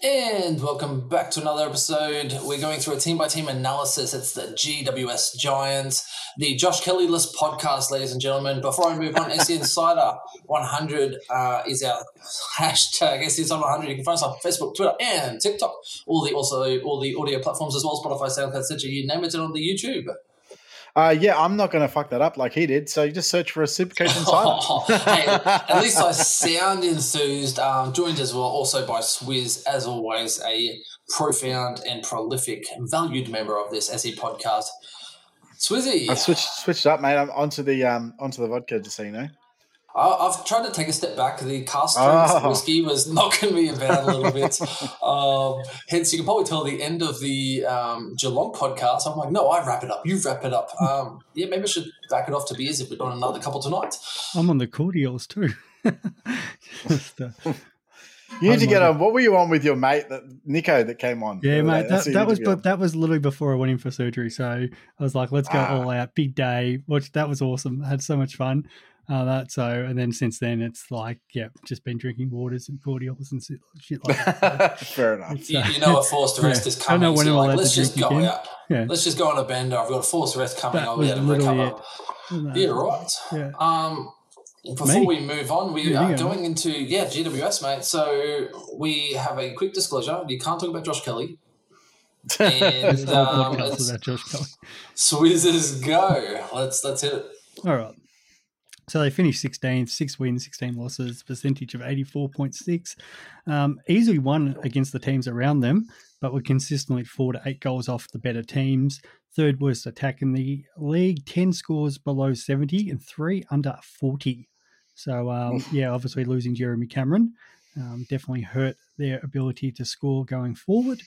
And welcome back to another episode. We're going through a team by team analysis. It's the GWS Giants, the Josh Kelly list podcast, ladies and gentlemen. Before I move on, SC Insider 100 uh, is our hashtag SC Insider 100. You can find us on Facebook, Twitter, and TikTok. All the also all the audio platforms as well, as Spotify, SoundCloud, Stitcher, you name it, and on the YouTube. Uh, yeah, I'm not going to fuck that up like he did. So you just search for a Supercoach Insider. hey, at least I sound enthused. Um, joined as well also by Swizz, as always, a profound and prolific, valued member of this SE podcast. Swizzy, I switched switched up, mate. I'm onto the um onto the vodka, just so you know. I, I've tried to take a step back. The cask strength Oh. whiskey was knocking me about a little bit. um, hence, you can probably tell the end of the um, Geelong podcast. I'm like, no, I wrap it up. You wrap it up. Um, yeah, maybe I should back it off to beers if we're doing another couple tonight. I'm on the cordials too. Just, uh, You need to get on on. What were you on with your mate, that Nico, that came on? yeah, mate. That, That's who you that was to be on. but that was literally before I went in for surgery. So I was like, let's go Ah. all out, big day. Which that was awesome. had so much fun. Uh, that so, and then since then, it's like, yeah, just been drinking waters and cordials and shit shit like that. Fair enough. It's, You, uh, you know a forced rest yeah. is I don't know coming. when so I'm you're like, let's just go again. out. Yeah. Let's just go on a bender. I've got a forced rest coming. That I'll be able to literally recover. No, Yeah, right. Yeah. Um, before Me? we move on, we Yeah, are going into yeah GWS, mate. So we have a quick disclosure: you can't talk about Josh Kelly. And um, it's without Josh Kelly. Swizzers go. Let's let's hit it. All right. So they finished 16th, six wins, 16 losses, percentage of 84.6. Um, easily won against the teams around them, but were consistently four to eight goals off the better teams. Third worst attack in the league, 10 scores below 70 and three under 40. So, um, yeah, obviously losing Jeremy Cameron um, definitely hurt their ability to score going forward.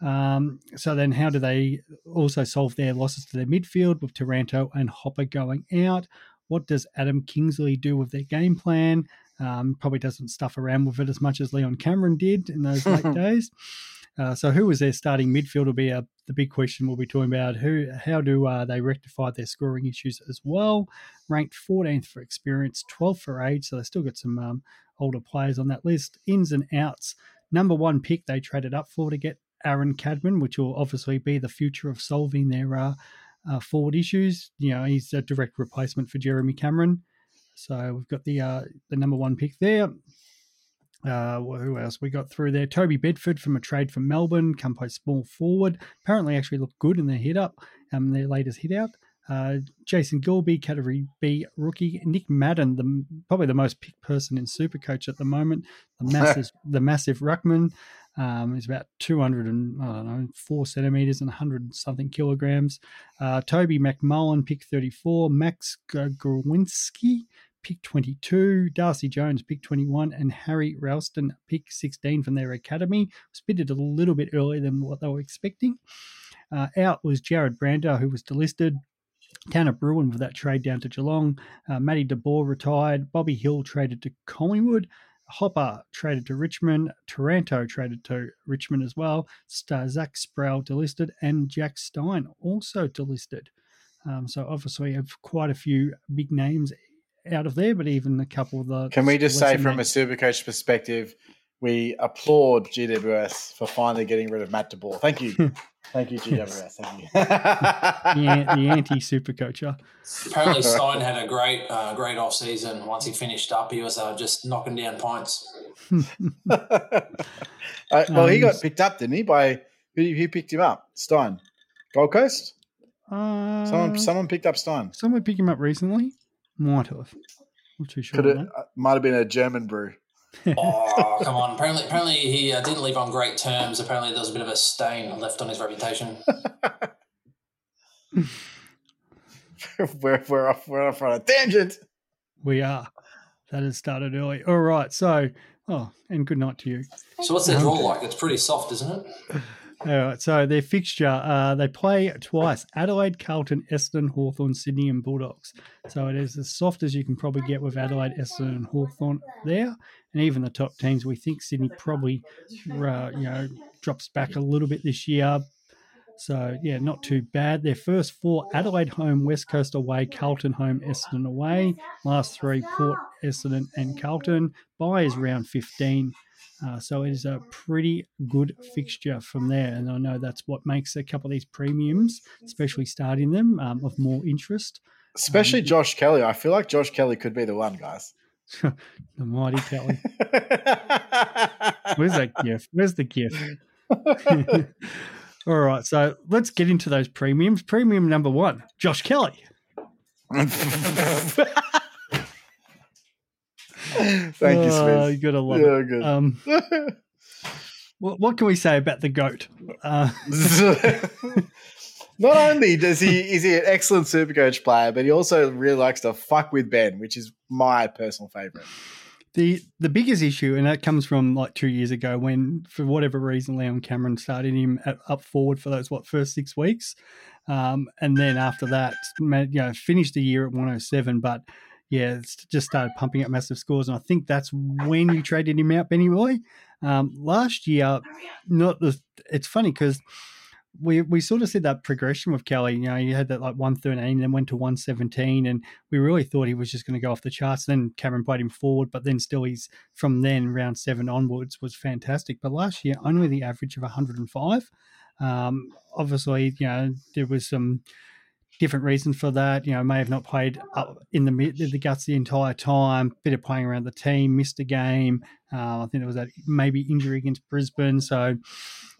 Um, so then, how do they also solve their losses to their midfield with Taranto and Hopper going out? What does Adam Kingsley do with their game plan? Um, probably doesn't stuff around with it as much as Leon Cameron did in those late days. Uh, so, who was their starting midfield will be a, the big question we'll be talking about. Who, how do uh, they rectify their scoring issues as well? Ranked 14th for experience, 12th for age, so they still got some um, older players on that list. Ins and outs. Number one pick they traded up for to get Aaron Cadman, which will obviously be the future of solving their uh, uh, forward issues. You know, he's a direct replacement for Jeremy Cameron. So we've got the uh, the number one pick there. Uh, who else we got through there? Toby Bedford from a trade from Melbourne, come play small forward. Apparently, actually looked good in their hit up, um, their latest hit out. Uh, Jason Gilby, category B rookie. Nick Madden, the probably the most picked person in Supercoach at the moment. The massive, the massive ruckman. Um, is about 200 and I don't know, four centimeters and 100 something kilograms. Uh, Toby McMullen, pick 34. Max Gruzewski, pick 22. Darcy Jones, pick 21. And Harry Rowston, pick 16 from their academy. Bidded a little bit earlier than what they were expecting. Uh, out was Jared Brander, who was delisted. Tanner Bruhn with that trade down to Geelong. Uh, Matty DeBoer retired. Bobby Hill traded to Collingwood. Hopper traded to Richmond. Taranto traded to Richmond as well. St- Zach Sproule delisted. And Jack Stein also delisted. Um, so obviously, have quite a few big names out of there, but even a couple of the. Can we just say, lesser from a names- Supercoach perspective, we applaud GWS for finally getting rid of Matt DeBoer. Thank you. Thank you, GWS. Thank you. the, the anti super coacher. Apparently, Stein had a great uh, great off season. Once he finished up, he was uh, just knocking down points. Uh, well, he Um, got picked up, didn't he? By who, who picked him up? Stein. Gold Coast? Uh, Someone, someone picked up Stein. someone picked him up recently. Might have. Not too sure. Could it uh, might have been a German brew. Oh, come on! Apparently, apparently he uh, didn't leave on great terms. Apparently, there was a bit of a stain left on his reputation. we're, we're off we're off on a tangent. We are. That has started early. All right. So, oh, and good night to you. So, what's their draw like? It's pretty soft, isn't it? All right, so their fixture, uh, they play twice Adelaide, Carlton, Essendon, Hawthorn, Sydney, and Bulldogs. So it is as soft as you can probably get with Adelaide, Essendon, and Hawthorn there. And even the top teams, we think Sydney probably, uh, you know, drops back a little bit this year. So, yeah, not too bad. Their first four Adelaide home, West Coast away, Carlton home, Essendon away. Last three Port, Essendon, and Carlton. Bye is round 15. Uh, so it is a pretty good fixture from there. And I know that's what makes a couple of these premiums, especially starting them, um, of more interest. Especially Josh Kelly. I feel like Josh Kelly could be the one, guys. the mighty Kelly. Where's that gift? Where's the gift? All right, so let's get into those premiums. Premium number one, Josh Kelly. Thank you, Oh, Smith. you gotta love Yeah, it. good. Um, what, what can we say about the goat? Uh, Not only does he is he an excellent Supercoach player, but he also really likes to fuck with Ben, which is my personal favorite. The the biggest issue, and that comes from like two years ago when, for whatever reason, Leon Cameron started him at, up forward for those what first six weeks, um, and then after that, you know, finished the year at 107, but. Yeah, just started pumping up massive scores, and I think that's when you traded him out, Benny. Um, last year, not the. It's funny because we we sort of said that progression with Kelly. You know, you had that like one thirteen, then went to one seventeen, and we really thought he was just going to go off the charts. Then Cameron played him forward, but then still he's from then round seven onwards was fantastic. But last year only the average of one hundred and five. Um, obviously, you know there was some different reasons for that. You know, may have not played up in the the guts the entire time. Bit of playing around the team, missed a game. Uh, I think there was that maybe injury against Brisbane. So,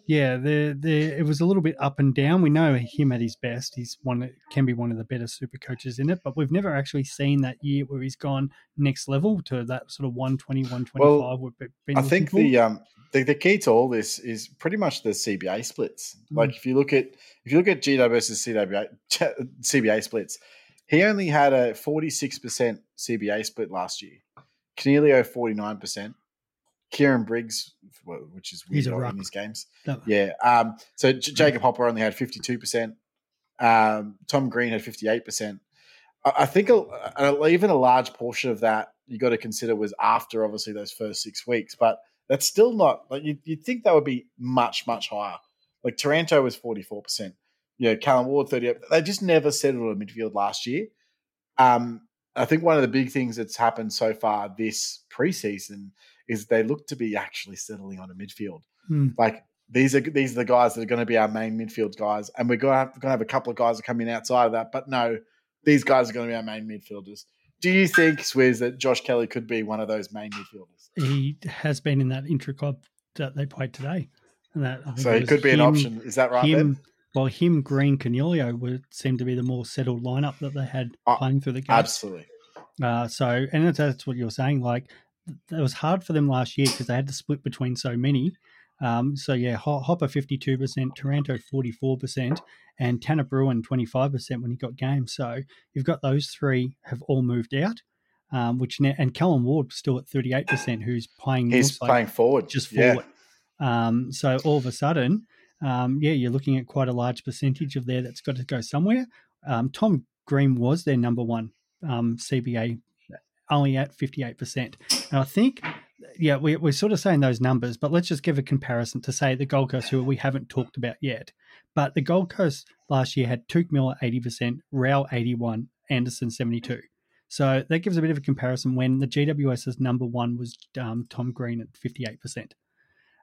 yeah, the the it was a little bit up and down. We know him at his best. He's one can be one of the better super coaches in it, but we've never actually seen that year where he's gone next level to that sort of 120, 125 Well, we've been I think for. the um the, the key to all this is pretty much the CBA splits. Mm. Like if you look at if you look at GW versus CWA CBA splits, he only had a forty six percent CBA split last year. Coniglio forty nine percent. Kieran Briggs, which is weird in these games. No. Yeah. Um, so J- Jacob Hopper only had fifty two percent. Um, Tom Green had fifty eight percent. I I think a, a, even a large portion of that you got to consider was after obviously those first six weeks, but that's still not like you, you'd think that would be much much higher. Like Taranto was forty four percent. You know, Callum Ward thirty eight. They just never settled on midfield last year. Um, I think one of the big things that's happened so far this preseason is they look to be actually settling on a midfield. Hmm. Like these are these are the guys that are going to be our main midfield guys, and we're going to have, going to have a couple of guys that come in outside of that. But no, these guys are going to be our main midfielders. Do you think, Swizz, that Josh Kelly could be one of those main midfielders? he has been in that intra club that they played today, and that So it he could be an option. Is that right? him, Ben? well, him, Green, Coniglio would seem to be the more settled lineup that they had Uh, playing through the game. Absolutely. Uh, so, and that's, that's what you're saying. Like, it was hard for them last year because they had to split between so many. Um, so yeah, Hopper fifty two percent, Taranto forty four percent, and Tanner Bruhn twenty five percent when he got games. So you've got those three have all moved out. Um, which now, and Callum Ward still at thirty eight percent, who's playing He's like playing forward. just Yeah. forward. Um, so all of a sudden, um, yeah, you're looking at quite a large percentage of there that's got to go somewhere. Um, Tom Green was their number one um, CBA, only at 58%. And I think, yeah, we, we're sort of saying those numbers, but let's just give a comparison to say the Gold Coast, who we haven't talked about yet. But the Gold Coast last year had Touk Miller 80%, Rowell 81, Anderson 72. So that gives a bit of a comparison when the GWS's number one was um, Tom Green at 58%.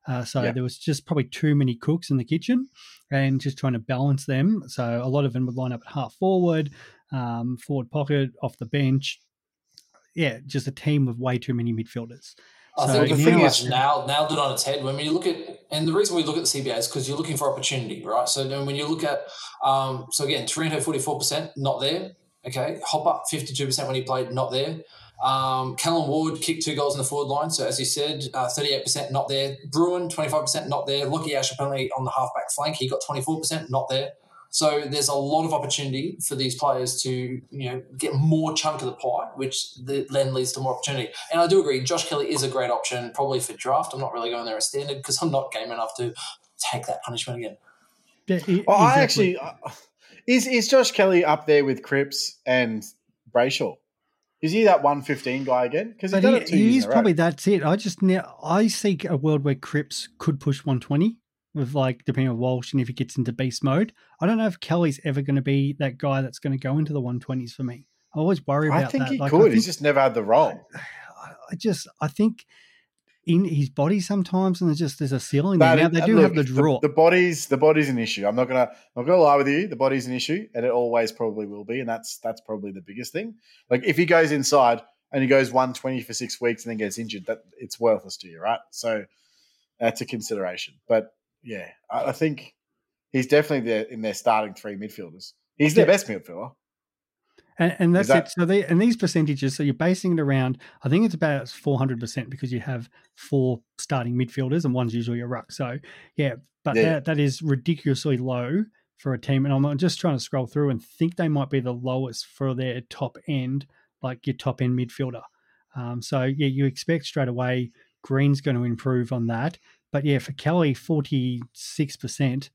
Uh, so Yeah. there was just probably too many cooks in the kitchen and just trying to balance them. So a lot of them would line up at half forward, um, forward pocket, off the bench. Yeah, just a team with way too many midfielders. I So think the thing is nailed, nailed it on its head. When you look at, and the reason we look at the CBA is because you're looking for opportunity, right? So then when you look at, um, so again, Taranto 44%, not there. Okay. Hopper 52% when he played, not there. Um, Callum Ward kicked two goals in the forward line. So as you said, uh, 38% not there. Bruhn 25% not there. Lachie Ash apparently on the halfback flank, he got 24% not there. So there's a lot of opportunity for these players to you know get more chunk of the pie, which then leads to more opportunity. And I do agree, Josh Kelly is a great option, probably for draft. I'm not really going there as standard because I'm not game enough to take that punishment again. Yeah, Well, I actually uh, is is Josh Kelly up there with Cripps and Brayshaw? Is he that one fifteen guy again? Because he's he, he is in a row. probably that's it. I just now I see a world where Cripps could push 120 with like depending on Walsh and if he gets into beast mode. I don't know if Kelly's ever going to be that guy that's going to go into the 120s for me. I always worry about that. I think that. he Like, could. I He's just never had the role. I- I just I think in his body sometimes and there's just there's a ceiling there. Now they do uh, look, have the draw. The, body's the body's an issue. I'm not gonna I'm not gonna lie with you. The body's an issue, and it always probably will be. And that's that's probably the biggest thing. Like if he goes inside and he goes 120 for six weeks and then gets injured, that it's worthless to you, right? So that's a consideration. But yeah, I, I think he's definitely there in their starting three midfielders. He's their Yeah. best midfielder. And, and that's that- it. So they and these percentages. So you're basing it around. I think it's about 400 percent because you have four starting midfielders and one's usually a ruck. So yeah, but Yeah. that that is ridiculously low for a team. And I'm just trying to scroll through and think they might be the lowest for their top end, like your top end midfielder. Um, so yeah, you expect straight away Green's going to improve on that. But yeah, for Kelly, 46 percent.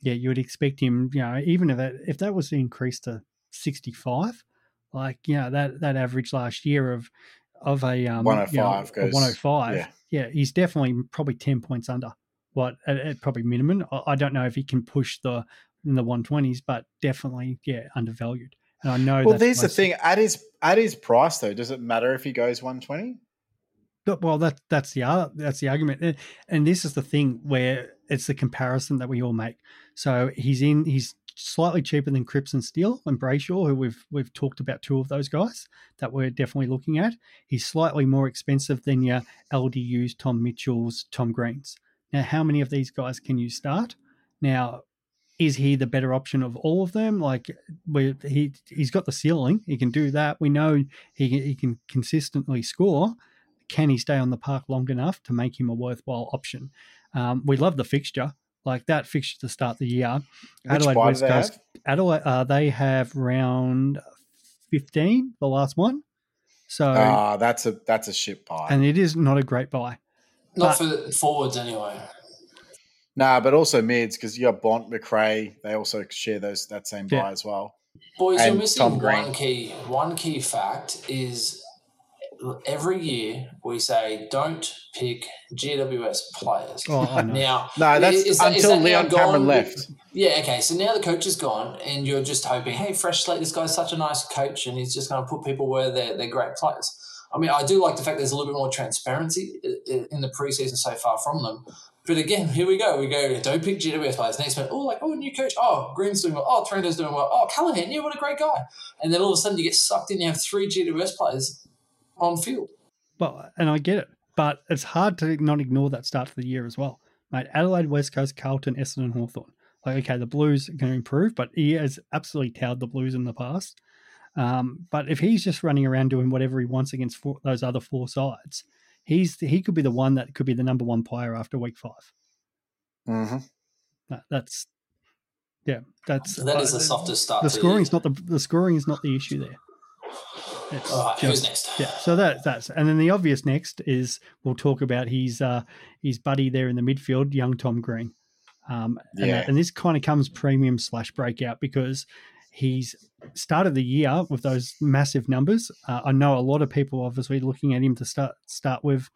Yeah, you would expect him. You know, even if that if that was increased to 65 like you know that that average last year of of a um, you know, 105 goes- 105 yeah. yeah. he's definitely probably 10 points under what at, at probably minimum I, I don't know if he can push the in the 120s but definitely yeah undervalued and i know Well, there's the thing at his at his price though. Does it matter if he goes 120? Well, that that's the that's the argument, and, this is the thing where it's the comparison that we all make. So he's in he's slightly cheaper than Cripps and Steele and Brayshaw, who we've we've talked about two of those guys that we're definitely looking at. He's slightly more expensive than your LDU's, Tom Mitchell's, Tom Greens. Now, how many of these guys can you start? Now, is he the better option of all of them? Like, he he's got the ceiling, he can do that. We know he he can consistently score can he stay on the park long enough to make him a worthwhile option? Um, we love the fixture, like that fixture to start the year. Which Adelaide bye do West they Coast. have? Adelaide, uh, they have round fifteen, the last one. So, Ah, that's a that's a shit bye. and it is not a great bye. Not But- for forwards anyway. Nah, but also mids because you got Bont, McRae. They also share those that same Yeah. bye as well. Boys, you're missing Tom Green. one key. One key fact is every year we say don't pick GWS players. Oh, I know. Now, No, that's is that- is until that Leon Cameron gone? left. Yeah, okay. So now the coach is gone, and you're just hoping, hey, fresh slate. This guy's such a nice coach, and he's just going to put people where they're they're great players. I mean, I do like the fact there's a little bit more transparency i- i- in the preseason so far from them. But again, here we go. We go, don't pick GWS players. Next minute, oh, like, oh, new coach. Oh, Green's doing well. Oh, Trendo's doing well. Oh, Callaghan, yeah, what a great guy. And then all of a sudden you get sucked in. You have three GWS players on field. Well, and I get it, but it's hard to not ignore that start to the year as well, mate. Adelaide, West Coast, Carlton, Essendon, Hawthorn. Like, okay, the Blues are going to improve, but he has absolutely towered the Blues in the past. Um, but if he's just running around doing whatever he wants against four, those other four sides, he's he could be the one that could be the number one player after week five. hmm That, that's yeah, that's That is uh, the softest start. The to scoring's not the the scoring is not the issue there. It's All right, who's just- next? yeah, so that that's and then the obvious next is we'll talk about his uh his buddy there in the midfield, young Tom Green. Um, and, Yeah. and this kind of comes premium slash breakout because he's started the year with those massive numbers. Uh, I know a lot of people obviously looking at him to start start with,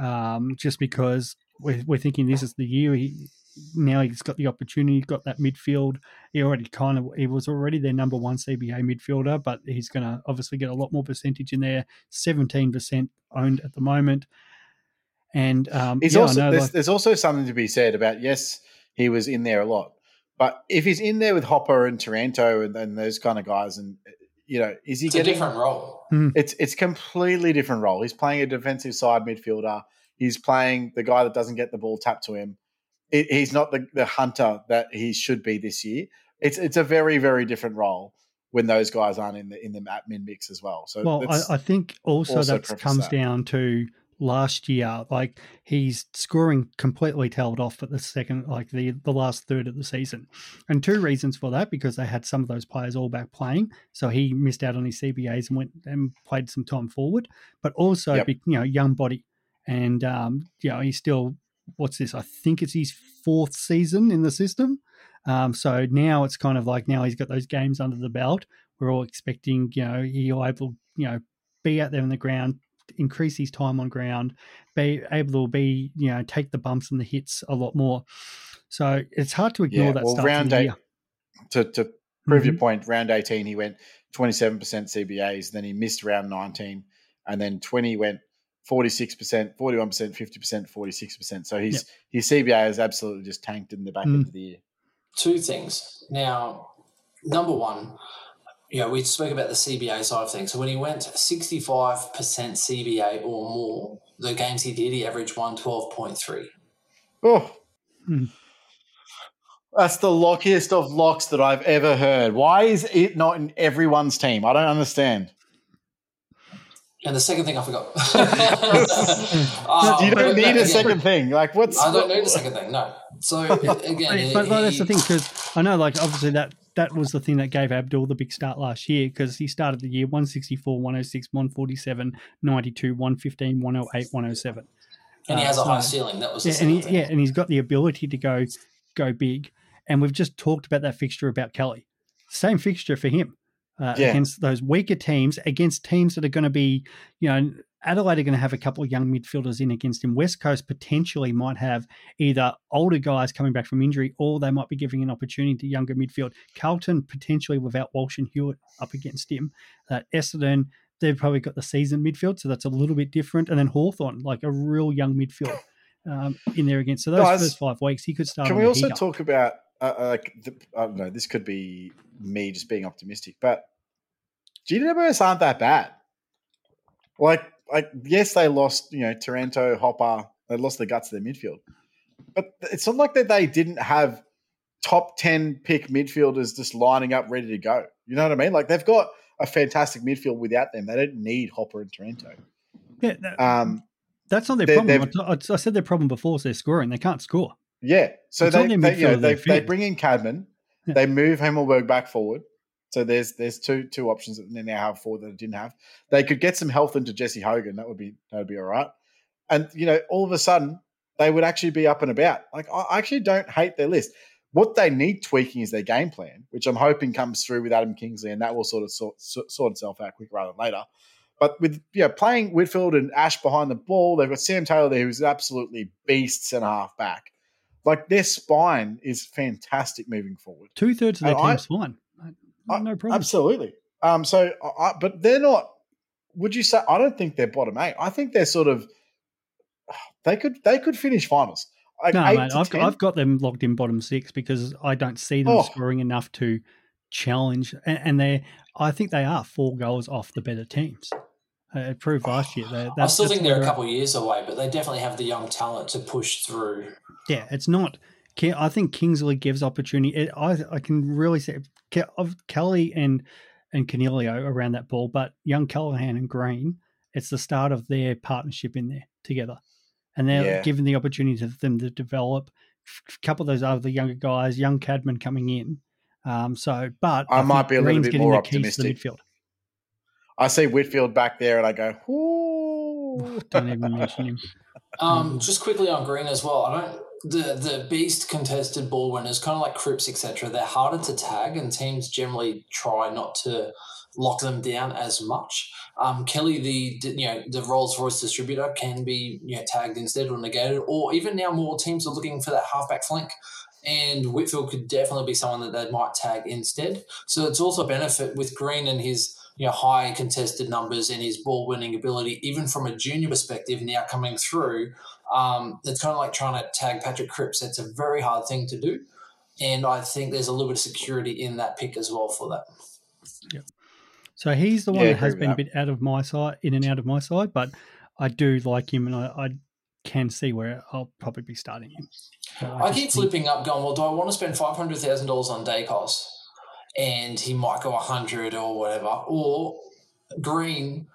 um, just because we're, we're thinking this is the year he now he's got the opportunity, got that midfield. He already kind of he was already their number one CBA midfielder, but he's going to obviously get a lot more percentage in there. Seventeen percent owned at the moment, and um, He's yeah, I also know, there's, like- there's also something to be said about yes, he was in there a lot, but if he's in there with Hopper and Taranto and, and those kind of guys, and you know, is he It's a different role. It's it's completely different role. He's playing a defensive side midfielder. He's playing the guy that doesn't get the ball tapped to him. It, he's not the, the hunter that he should be this year. It's it's a very very different role when those guys aren't in the in the admin mix as well. So Well, I, I think also, also that comes that. down to last year. Like he's scoring completely tailed off at the second, like the the last third of the season, and two reasons for that because they had some of those players all back playing, so he missed out on his CBAs and went and played some time forward. But also, Yep. you know, young body, and um, you know, he's still what's this? I think it's his fourth season in the system. Um, so now it's kind of like now he's got those games under the belt. We're all expecting, you know, he'll able, you know, be out there on the ground, increase his time on ground, be able to be, you know, take the bumps and the hits a lot more. So it's hard to ignore Yeah, that well, stuff. round eight, to, to prove your Mhm. point, round 18, he went 27% CBAs. Then he missed round 19. And then 20 went 46%, 41%, 50%, 46%. So his, his CBA has absolutely just tanked in the back Mm. end of the year. two things. Now, number one, you know, we spoke about the CBA side of things. So when he went 65% CBA or more, the games he did, he averaged 112.3. Oh. Hmm. That's the lockiest of locks that I've ever heard. Why is it not in everyone's team? I don't understand. And the second thing I forgot. Uh, you don't need again, a second thing. Like, what's. I don't need a second thing, no. So, again, but, but that's the thing because I know, like, obviously that that was the thing that gave Abdul the big start last year because he started the year 164, 106, 147, 92, 115, 108, 107. And he Uh, has a high so- ceiling. That was the Yeah, and second he, thing. yeah, and he's got the ability to go go big. And we've just talked about that fixture about Kelly. Same fixture for him uh, Yeah. against those weaker teams, against teams that are going to be, you know, Adelaide are going to have a couple of young midfielders in against him. West Coast potentially might have either older guys coming back from injury, or they might be giving an opportunity to younger midfield. Carlton potentially without Walsh and Hewitt up against him. Uh, Essendon, they've probably got the seasoned midfield, so that's a little bit different. And then Hawthorn, like a real young midfield um, in there against. So those Guys, first five weeks, he could start. Can we also heater. talk about, uh, uh, like, the, I don't know, this could be me just being optimistic, but GWS aren't that bad. Like, like yes, they lost, you know, Taranto, Hopper, they lost the guts of their midfield. But it's not like that they didn't have top 10 pick midfielders just lining up ready to go. You know what I mean? Like, they've got a fantastic midfield without them. They don't need Hopper and Taranto. Yeah, that- Um, that's not their problem. I, I- I said their problem before is they're scoring. They can't score. Yeah. So It's they, on they, you know, they, they bring in Cadman, Yeah. they move Himmelberg back forward. So there's there's two two options that they now have four that they didn't have. They could get some health into Jesse Hogan. That would be that would be all right. And you know, all of a sudden they would actually be up and about. Like I actually don't hate their list. What they need tweaking is their game plan, which I'm hoping comes through with Adam Kingsley, and that will sort of sort, sort sort itself out quicker rather than later. But with you know, playing Whitfield and Ash behind the ball, they've got Sam Taylor there, who's absolutely beast centre half back. Like their spine is fantastic moving forward. Two thirds of their And I- team's fine. I- No problem. Absolutely. Um. So, I, but they're not. Would you say? I don't think they're bottom eight. I think they're sort of. They could. They could finish finals. Like No, mate, I've, 10. I've got them locked in bottom six because I don't see them Oh. scoring enough to challenge. And, and they, I think they are four goals off the better teams. It proved last year. They, I still think they're a couple of years away, but they definitely have the young talent to push through. Yeah, it's not. I think Kingsley gives opportunity. It, I I can really say of Kelly and and Coniglio around that ball, but young Callaghan and Green, it's the start of their partnership in there together, and they're Yeah. given the opportunity to them to develop. A couple of those other younger guys, young Cadman coming in. Um, so, but I might be a little Green's bit getting more the keys to the optimistic. midfield. I see Whitfield back there, and I go, Ooh. Don't even mention him. Um, just quickly on Green as well. I don't. The the beast contested ball winners, kind of like Cripps, etc. They're harder to tag, and teams generally try not to lock them down as much. Um, Kelly, the you know the Rolls Royce distributor, can be you know tagged instead or negated, or even now more teams are looking for that halfback flank. And Whitfield could definitely be someone that they might tag instead. So it's also a benefit with Green and his you know high contested numbers and his ball winning ability, even from a junior perspective, now coming through. Um, it's kind of like trying to tag Patrick Cripps. It's a very hard thing to do, and I think there's a little bit of security in that pick as well for that. So he's the one Yeah, that has with been a bit out of my side, in and out of my side, but I do like him, and I, I can see where I'll probably be starting him. But I just keep think- flipping up, going, well, do I want to spend five hundred thousand dollars on Dacos, and he might go a hundred or whatever, or Green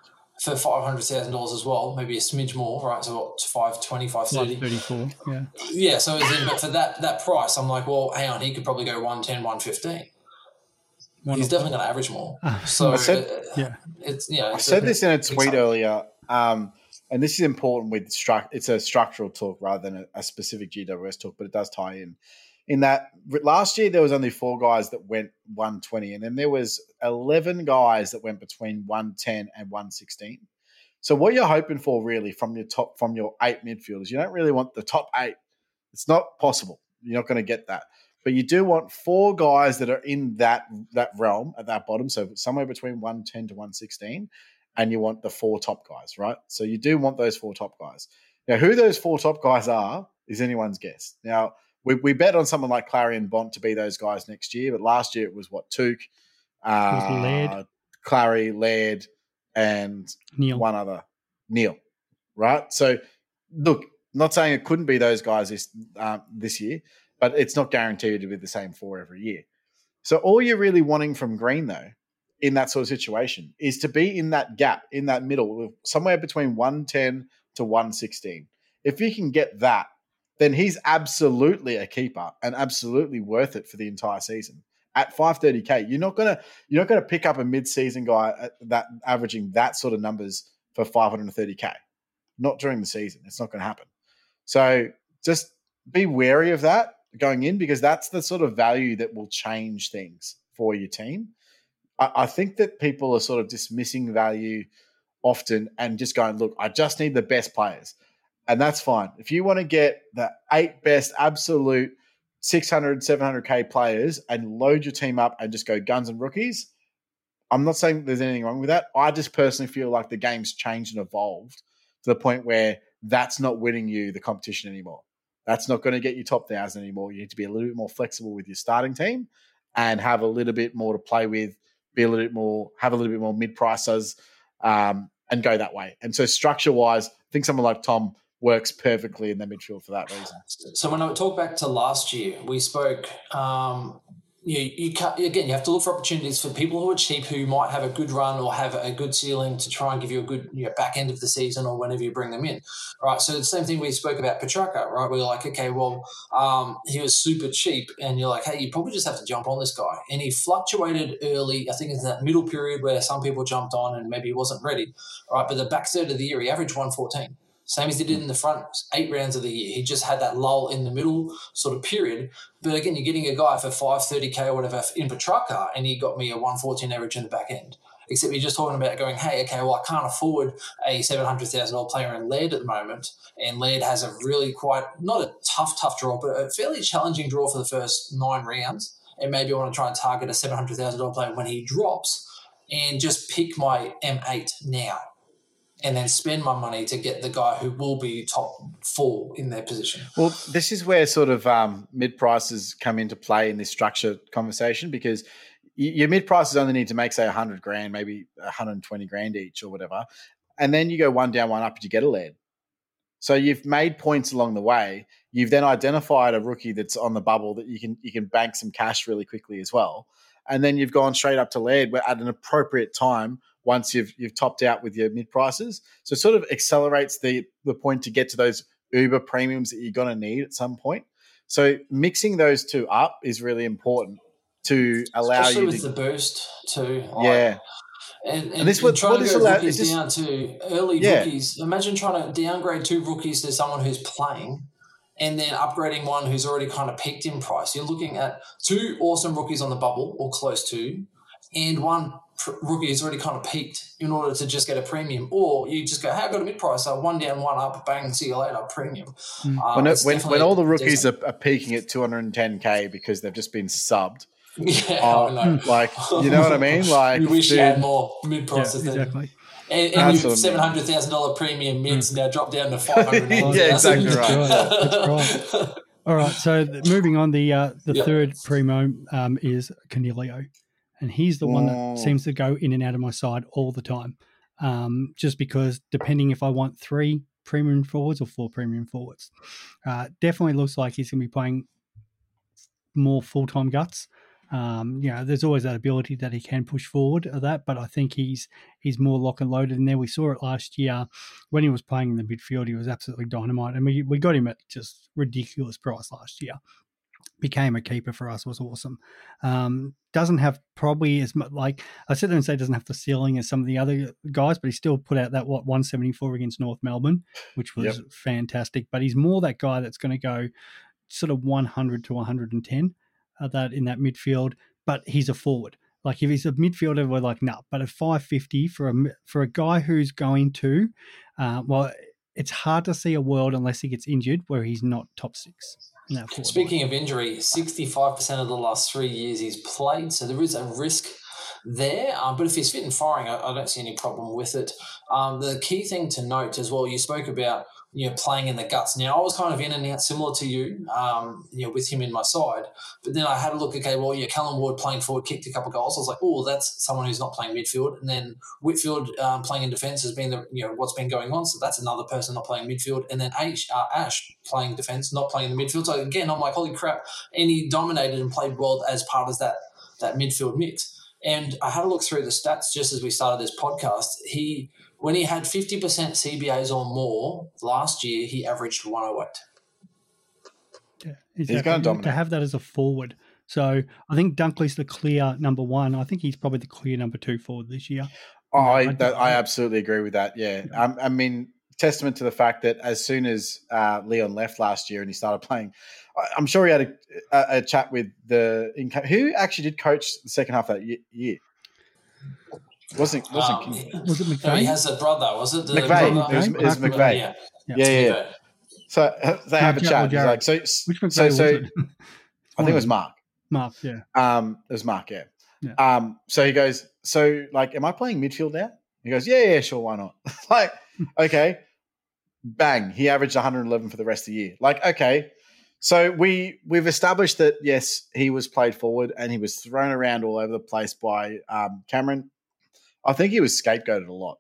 for five hundred thousand dollars as well, maybe a smidge more, right? So what, 520, 530? 534, yeah. Yeah, so as in, but for that that price, I'm like, well, hang on, he could probably go 110, 115. One He's definitely going to average more. Ah, So I said- uh, yeah. it's you know, I it's said a- this in a tweet earlier. Um, and this is important with struct. It's a structural talk rather than a, a specific GWS talk, but it does tie in. In that last year there was only four guys that went 120, and then there was 11 guys that went between 110 and 116. So what you're hoping for really from your top from your eight midfielders, you don't really want the top eight. It's not possible. You're not going to get that. But you do want four guys that are in that that realm at that bottom, so somewhere between 110 to 116, and you want the four top guys, right? So you do want those four top guys. Now, who those four top guys are is anyone's guess. Now, we, we bet on someone like Clarion Bont to be those guys next year, but last year it was what Touk, uh, Laird. Clary, Laird, and Neale. one other, Neale, right? So, look, not saying it couldn't be those guys this um, this year, but it's not guaranteed to be the same four every year. So, all you're really wanting from Green, though, in that sort of situation, is to be in that gap, in that middle, somewhere between 110 to 116. If you can get that, then he's absolutely a keeper and absolutely worth it for the entire season. At 530k, you're not gonna you're not gonna pick up a mid-season guy uh, that averaging that sort of numbers for 530k. Not during the season. It's not going to happen. So just be wary of that going in because that's the sort of value that will change things for your team. I, I think that people are sort of dismissing value often and just going, look, I just need the best players. And that's fine. If you want to get the eight best absolute 600, 700K players and load your team up and just go guns and rookies, I'm not saying there's anything wrong with that. I just personally feel like the game's changed and evolved to the point where that's not winning you the competition anymore. That's not going to get you top thousand anymore. You need to be a little bit more flexible with your starting team and have a little bit more to play with, be a little bit more, have a little bit more mid prices, um, and go that way. And so structure wise, I think someone like Tom works perfectly in the midfield for that reason. So when I talk back to last year, we spoke. Um, you, you again, you have to look for opportunities for people who are cheap who might have a good run or have a good ceiling to try and give you a good you know, back end of the season or whenever you bring them in, right? So the same thing we spoke about Petrarca, right? We're like, okay, well, um, he was super cheap, and you're like, hey, you probably just have to jump on this guy, and he fluctuated early. I think it's that middle period where some people jumped on and maybe he wasn't ready, right? But the back third of the year, he averaged 114 same as he did in the front eight rounds of the year. He just had that lull in the middle sort of period. But again, you're getting a guy for 530k or whatever in Petrarca, and he got me a 114 average in the back end. Except you're just talking about going, hey, okay, well, I can't afford a $700,000 player in Laird at the moment. And Laird has a really quite, not a tough, tough draw, but a fairly challenging draw for the first nine rounds. And maybe I want to try and target a $700,000 player when he drops and just pick my M8 now and then spend my money to get the guy who will be top four in their position. Well, this is where sort of um, mid prices come into play in this structure conversation because your mid prices only need to make say 100 grand, maybe 120 grand each or whatever, and then you go one down, one up, and you get a lead. So you've made points along the way. You've then identified a rookie that's on the bubble that you can you can bank some cash really quickly as well, and then you've gone straight up to lead at an appropriate time once you've you've topped out with your mid prices. So it sort of accelerates the the point to get to those uber premiums that you're going to need at some point. So mixing those two up is really important to allow Especially you with to the boost too. Like, yeah. And, and, And this and what- trying what to this go allow- rookies down to early Yeah. rookies. Imagine trying to downgrade two rookies to someone who's playing and then upgrading one who's already kind of peaked in price. You're looking at two awesome rookies on the bubble or close to, and one rookie who's already kind of peaked in order to just get a premium. Or you just go, hey, I've got a mid price, so one down, one up, bang, see you later, premium. Mm. Uh, When, it, when, when all the rookies are, are peaking at 210k because they've just been subbed, yeah, uh, I know. like you know what I mean? Like we wish you had more mid prices than exactly. And, and your seven hundred thousand dollar premium mids now drop down to five hundred. Yeah, exactly right. That's right. All right. So moving on, the uh, the Yep. third primo um, is Coniglio, and he's the one that seems to go in and out of my side all the time. Um, just because depending if I want three premium forwards or four premium forwards, uh, definitely looks like he's going to be playing more full time guts. Um, you know, there's always that ability that he can push forward of that, but I think he's he's more lock and loaded in there. We saw it last year when he was playing in the midfield. He was absolutely dynamite, and we, we got him at just ridiculous price last year. Became a keeper for us was awesome. Um, doesn't have probably as much like I sit there and say doesn't have the ceiling as some of the other guys, but he still put out that what 174 against North Melbourne, which was Yep. fantastic. But he's more that guy that's going to go sort of 100 to 110 uh, that in that midfield. But he's a forward. Like if he's a midfielder, we're like nah. But at 550 for a for a guy who's going to, uh, well, it's hard to see a world unless he gets injured where he's not top six. Line. Speaking of injury, 65% of the last three years he's played, so there is a risk there. Um, but if he's fit and firing, I, I don't see any problem with it. Um, the key thing to note as well, you spoke about you know playing in the guts. Now I was kind of in and out, similar to you, um, you know, with him in my side. But then I had a look. Okay, well, yeah, Callum Ward playing forward, kicked a couple of goals. I was like, oh, that's someone who's not playing midfield. And then Whitfield um, playing in defence has been the you know what's been going on. So that's another person not playing midfield. And then Ash, uh, Ash playing defence, not playing in the midfield. So again, I'm like, holy crap! And he dominated and played well as part of that that midfield mix. And I had a look through the stats just as we started this podcast. He when he had 50% CBAs or more last year, he averaged 108. Yeah, he's gonna exactly. To have that as a forward. So I think Dunkley's the clear number one. I think he's probably the clear number two forward this year. Oh, I, I- that, I absolutely agree with that. Yeah, um, I mean, testament to the fact that as soon as uh, Leon left last year and he started playing, I, I'm sure he had a, a, a chat with the who actually did coach the second half of that year. Wasn't wasn't Um, King- Was it No, he has a brother, was it? The McVeigh. brother? It was, it was Mark McVeigh. Yeah. Yeah. Yeah, yeah, yeah. McVeigh. So uh, they have a Jared- chat. He's like, so, Which McVeigh so, so? I think it was Mark. Mark. Yeah. Um, it was Mark, yeah. Yeah. Um, so he goes, so like, am I playing midfield now? He goes, yeah, yeah, sure, why not? like, okay, bang, he averaged 111 for the rest of the year. Like, okay, so we we've established that yes, he was played forward and he was thrown around all over the place by um, Cameron. I think he was scapegoated a lot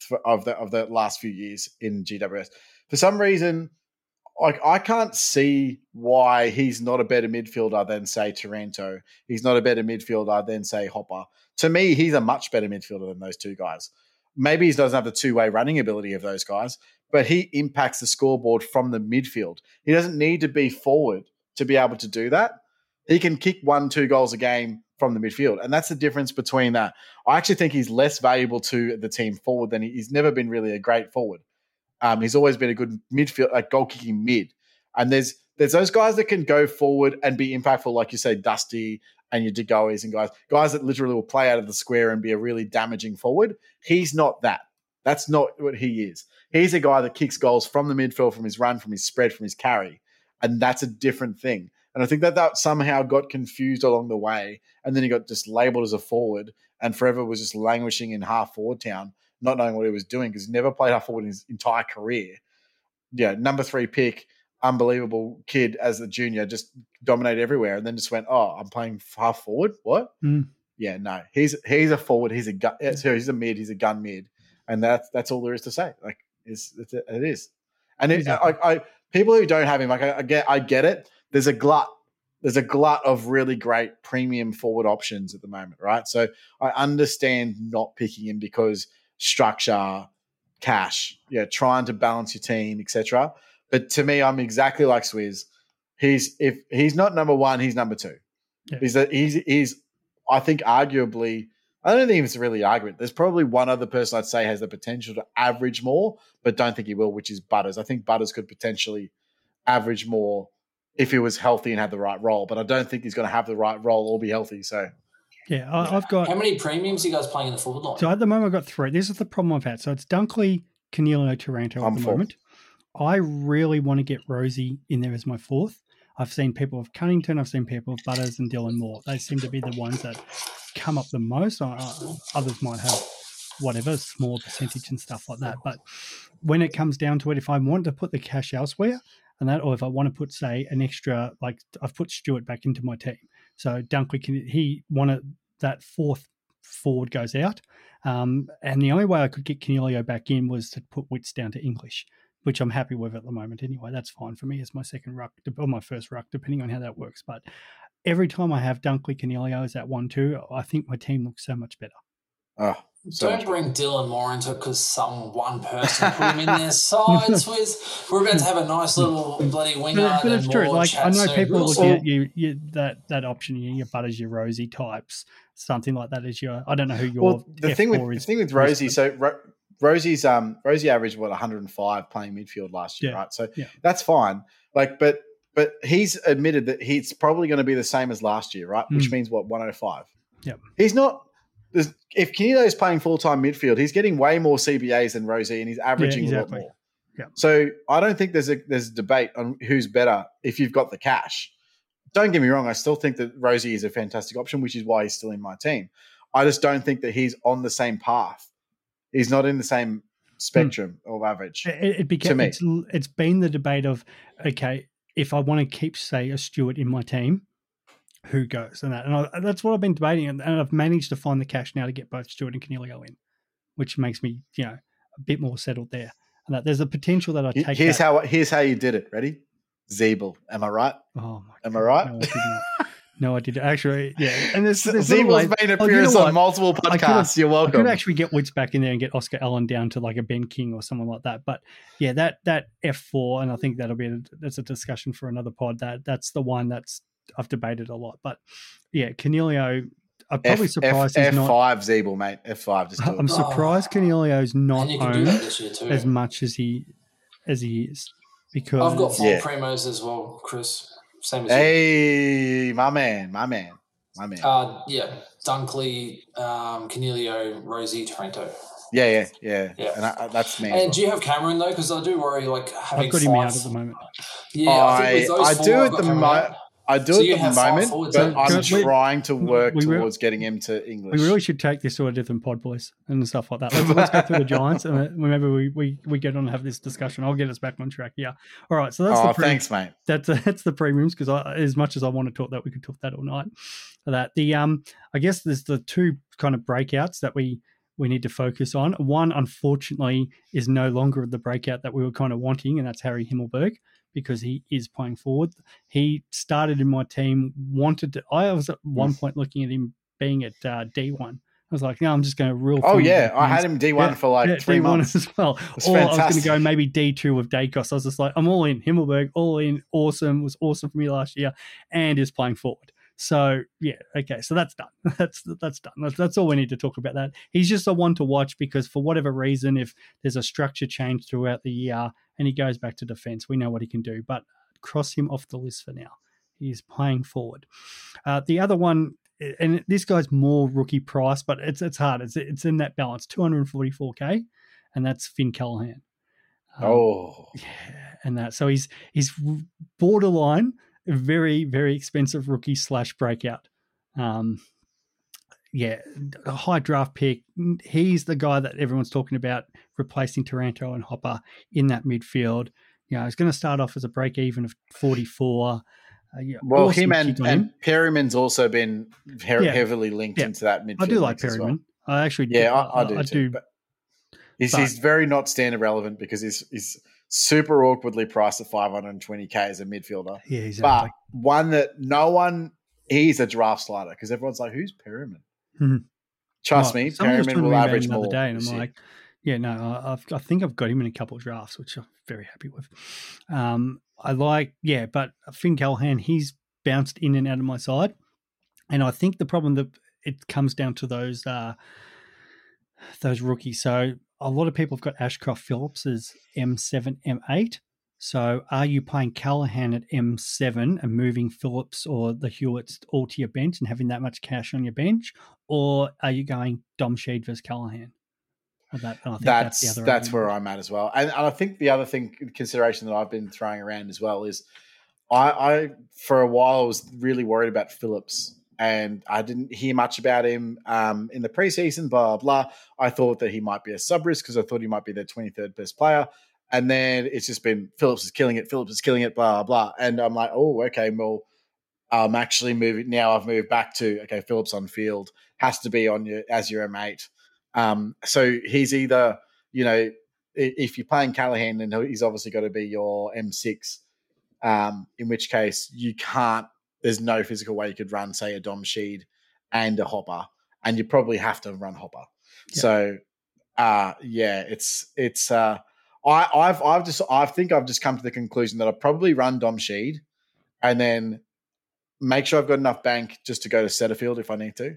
for, of the of the last few years in GWS. For some reason, like I can't see why he's not a better midfielder than say Taranto. He's not a better midfielder than say Hopper. To me, he's a much better midfielder than those two guys. Maybe he doesn't have the two way running ability of those guys, but he impacts the scoreboard from the midfield. He doesn't need to be forward to be able to do that. He can kick one, two goals a game from the midfield. And that's the difference between that. I actually think he's less valuable to the team forward than he, he's never been really a great forward. Um, he's always been a good midfield, like goal kicking mid. And there's there's those guys that can go forward and be impactful, like you say, Dusty and your De Goeys and guys, guys that literally will play out of the square and be a really damaging forward. He's not that. That's not what he is. He's a guy that kicks goals from the midfield, from his run, from his spread, from his carry. And that's a different thing. And I think that that somehow got confused along the way. And then he got just labeled as a forward and forever was just languishing in half forward town, not knowing what he was doing because he never played half forward in his entire career. Yeah, number three pick, unbelievable kid as a junior, just dominated everywhere. And then just went, oh, I'm playing half forward? What? Mm. Yeah, no. He's he's a forward. He's a gun. He's a mid. He's a gun mid, and that's that's all there is to say. Like, it's, it's it is. And it, Exactly. I, I people who don't have him, like I, I get, I get it. There's a glut. There's a glut of really great premium forward options at the moment, right? So I understand not picking him because structure, cash, yeah, trying to balance your team, etc. But to me, I'm exactly like Swizz. He's if he's not number one, he's number two. Yeah. He's that he's he's I think arguably I don't think it's really argument. There's probably one other person I'd say has the potential to average more, but don't think he will, which is Butters. I think Butters could potentially average more if he was healthy and had the right role, but I don't think he's going to have the right role or be healthy. So Yeah. I, I've got. How many premiums are you guys playing in the forward line? So at the moment, I've got three. This is the problem I've had. So it's Dunkley, Coniglio, Taranto at I'm the fourth. moment. I really want to get Rosie in there as my fourth. I've seen people of Cunnington, I've seen people of Butters and Dylan Moore. They seem to be the ones that come up the most. Uh, others might have whatever, small percentage and stuff like that. But when it comes down to it, if I want to put the cash elsewhere and that, or if I want to put, say, an extra, like I've put Stewart back into my team. So Dunkley can, he wanted that fourth forward goes out. Um, and the only way I could get Coniglio back in was to put Witts down to English, which I'm happy with at the moment anyway. That's fine for me as my second ruck or my first ruck, depending on how that works. But every time I have Dunkley Coniglio as that one two, I think my team looks so much better. oh, So Don't bring Dylan Moore into it because some one person put him in their sides. With we're about to have a nice little bloody winger. But, but it's true. Like I know people are looking at you, you that that option, you, your butters, your rosy types, something like that is your. I don't know who your. well, the thing with F4 the thing with Rosie, so Ro- Rosie's um Rosie averaged what 105 playing midfield last year, Yeah. right? So Yeah. that's fine. Like, but but he's admitted that he's probably going to be the same as last year, right? Which Mm. means what 105. Yep. He's not. There's- If is playing full time midfield, he's getting way more CBAs than Rozee, and he's averaging exactly. a lot more. Yeah. So I don't think there's a there's a debate on who's better if you've got the cash. Don't get me wrong, I still think that Rozee is a fantastic option, which is why he's still in my team. I just don't think that he's on the same path. He's not in the same spectrum hmm. of average. It, it became. to me. It's, it's been the debate of okay, if I want to keep say a Stewart in my team, who goes and that, and I, that's what I've been debating, and, and I've managed to find the cash now to get both Stewart and Coniglio in, which makes me you know a bit more settled there. And that there's a potential that I take. Here's that, how here's how you did it. Ready? Zeeble. Am I right? Oh my! Am I right? No, I. No, I did actually. Yeah, and there's, there's made an Oh, you know appearance on multiple podcasts. You're welcome. I could actually get Woods back in there and get Oscar Allen down to like a Ben King or someone like that. But yeah, that that F four, and I think that'll be a, that's a discussion for another pod. That that's the one that's I've debated a lot. But yeah, Coniglio, I'm probably F, surprised F, he's not. F5 Zeeble, mate. F5. Just I'm it. surprised Coniglio's not and you can do owned that this year too. as much as he as he is because I've got four Yeah. primos as well, Chris. Same as you. Hey, my man, my man, my man. Uh, yeah, Dunkley, um, Coniglio, Rozee, Trento. yeah, yeah, yeah, Yeah. And I, I- that's me. as And do you have Cameron though? Because I do worry, like having I've got him five. out at the moment. Yeah, I, think with I- those I four, do I've at got the Cameron mo- out. I do So at the moment, but don't I'm? We- trying to work we re- towards getting him to English. We really should take this to a different pod, boys, and stuff like that. Let's, let's go through the Giants, and then whenever we, we, we get on and have this discussion, I'll get us back on track. Yeah. All right. So that's oh, the pre- thanks, mate. that's that's the premiums because as much as I want to talk that, we could talk that all night. That the um, I guess there's the two kind of breakouts that we we need to focus on. One, unfortunately, is no longer the breakout that we were kind of wanting, and that's Harry Himmelberg because he is playing forward. He started in my team, wanted to. I was at one point looking at him being at uh, D one. I was like, no, I'm just going to rule. Oh yeah, I had him D1 Yeah, for like Yeah, three D1 months. as well. Or I was going to go maybe D2 with Daicos. I was just like, I'm all in. Himmelberg, all in. Awesome. Was awesome for me last year and is playing forward. So yeah, okay. So that's done. That's that's done. That's, that's all we need to talk about. That he's just a one to watch because for whatever reason, if there's a structure change throughout the year and he goes back to defense, we know what he can do. But cross him off the list for now. He's playing forward. Uh, the other one, and this guy's more rookie price, but it's it's hard. It's it's in that balance, 244k, and that's Finn Callaghan. Um, Oh, yeah, and that so he's he's borderline very very expensive rookie slash breakout. Um, yeah, a high draft pick. He's the guy that everyone's talking about replacing Taranto and Hopper in that midfield. You know, he's going to start off as a break even of 44. Uh, yeah, well, awesome him and, and him. Perryman's also been he- Yeah. heavily linked Yeah. into that midfield. I do like as well. Perryman. I actually do. Yeah, I, I do too. But he's, but- he's very not standard relevant because he's he's super awkwardly priced at 520k as a midfielder. yeah, exactly. But one that no one he's a draft slider because everyone's like, who's Perryman? Mhm. Trust Well, me, Perryman will average more. day, and I'm year. like, yeah, no, I- I've, I think I've got him in a couple of drafts, which I'm very happy with. Um, I like, yeah, but Finn Callaghan, he's bounced in and out of my side, and I think the problem that it comes down to those uh, those rookies. So a lot of people have got Ashcroft Phillips as M7, M8. So are you playing Callaghan at M7 and moving Phillips or the Hewitts all to your bench and having that much cash on your bench? Or are you going Dom Sheed versus Callaghan? That, I think that's the that's, where. I'm at as well. And, and I think the other thing consideration that I've been throwing around as well is I, I for a while was really worried about Phillips and I didn't hear much about him um, in the preseason. Blah blah. I thought that he might be a sub risk because I thought he might be their 23rd best player. And then it's just been Phillips is killing it. Phillips is killing it. Blah blah. And I'm like, oh, okay, well, I'm actually moving now. I've moved back to okay, Phillips on field has to be on your as your mate. Um, so he's either you know if you're playing Callaghan, then he's obviously got to be your M6. Um, in which case you can't. There's no physical way you could run, say, a Dom Sheed and a Hopper, and you probably have to run Hopper. Yeah. So, uh, yeah, it's it's. Uh, I I've I've just I think I've just come to the conclusion that I'll probably run Dom Sheed, and then make sure I've got enough bank just to go to Setterfield if I need to,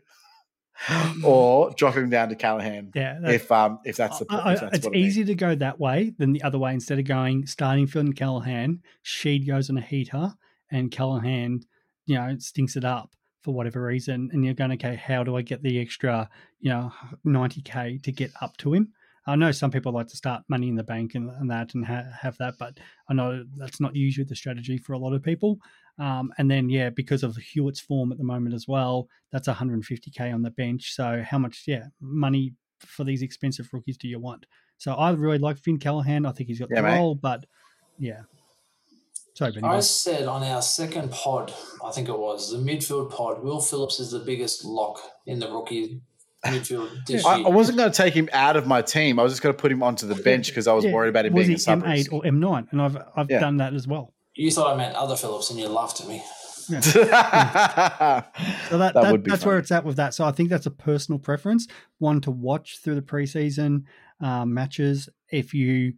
or drop him down to Callaghan Yeah, if um if that's the I- if that's it's what it is. easy to go that way than the other way. Instead of going starting Phil and Callaghan, Sheed goes on a heater and Callaghan, you know, stinks it up for whatever reason. And you're going, okay, how do I get the extra, you know, 90K to get up to him? I know some people like to start money in the bank and, and that and ha- have that, but I know that's not usually the strategy for a lot of people. Um, and then, yeah, because of Hewitt's form at the moment as well, that's 150K on the bench. So, how much, yeah, money for these expensive rookies do you want? So I really like Finn Callaghan. I think he's got Yeah, the role, but yeah. Sorry, Benny. I said on our second pod, I think it was the midfield pod. Will Phillips is the biggest lock in the rookie midfield this I, year. I wasn't going to take him out of my team. I was just going to put him onto the bench because I was Yeah, worried about him was being he a sub M8 or M9? And I've I've Yeah. done that as well. You thought I meant other Phillips, and you laughed at me. So that, That that, would be that's where it's at with that. So I think that's a personal preference, one to watch through the preseason um, matches. If you,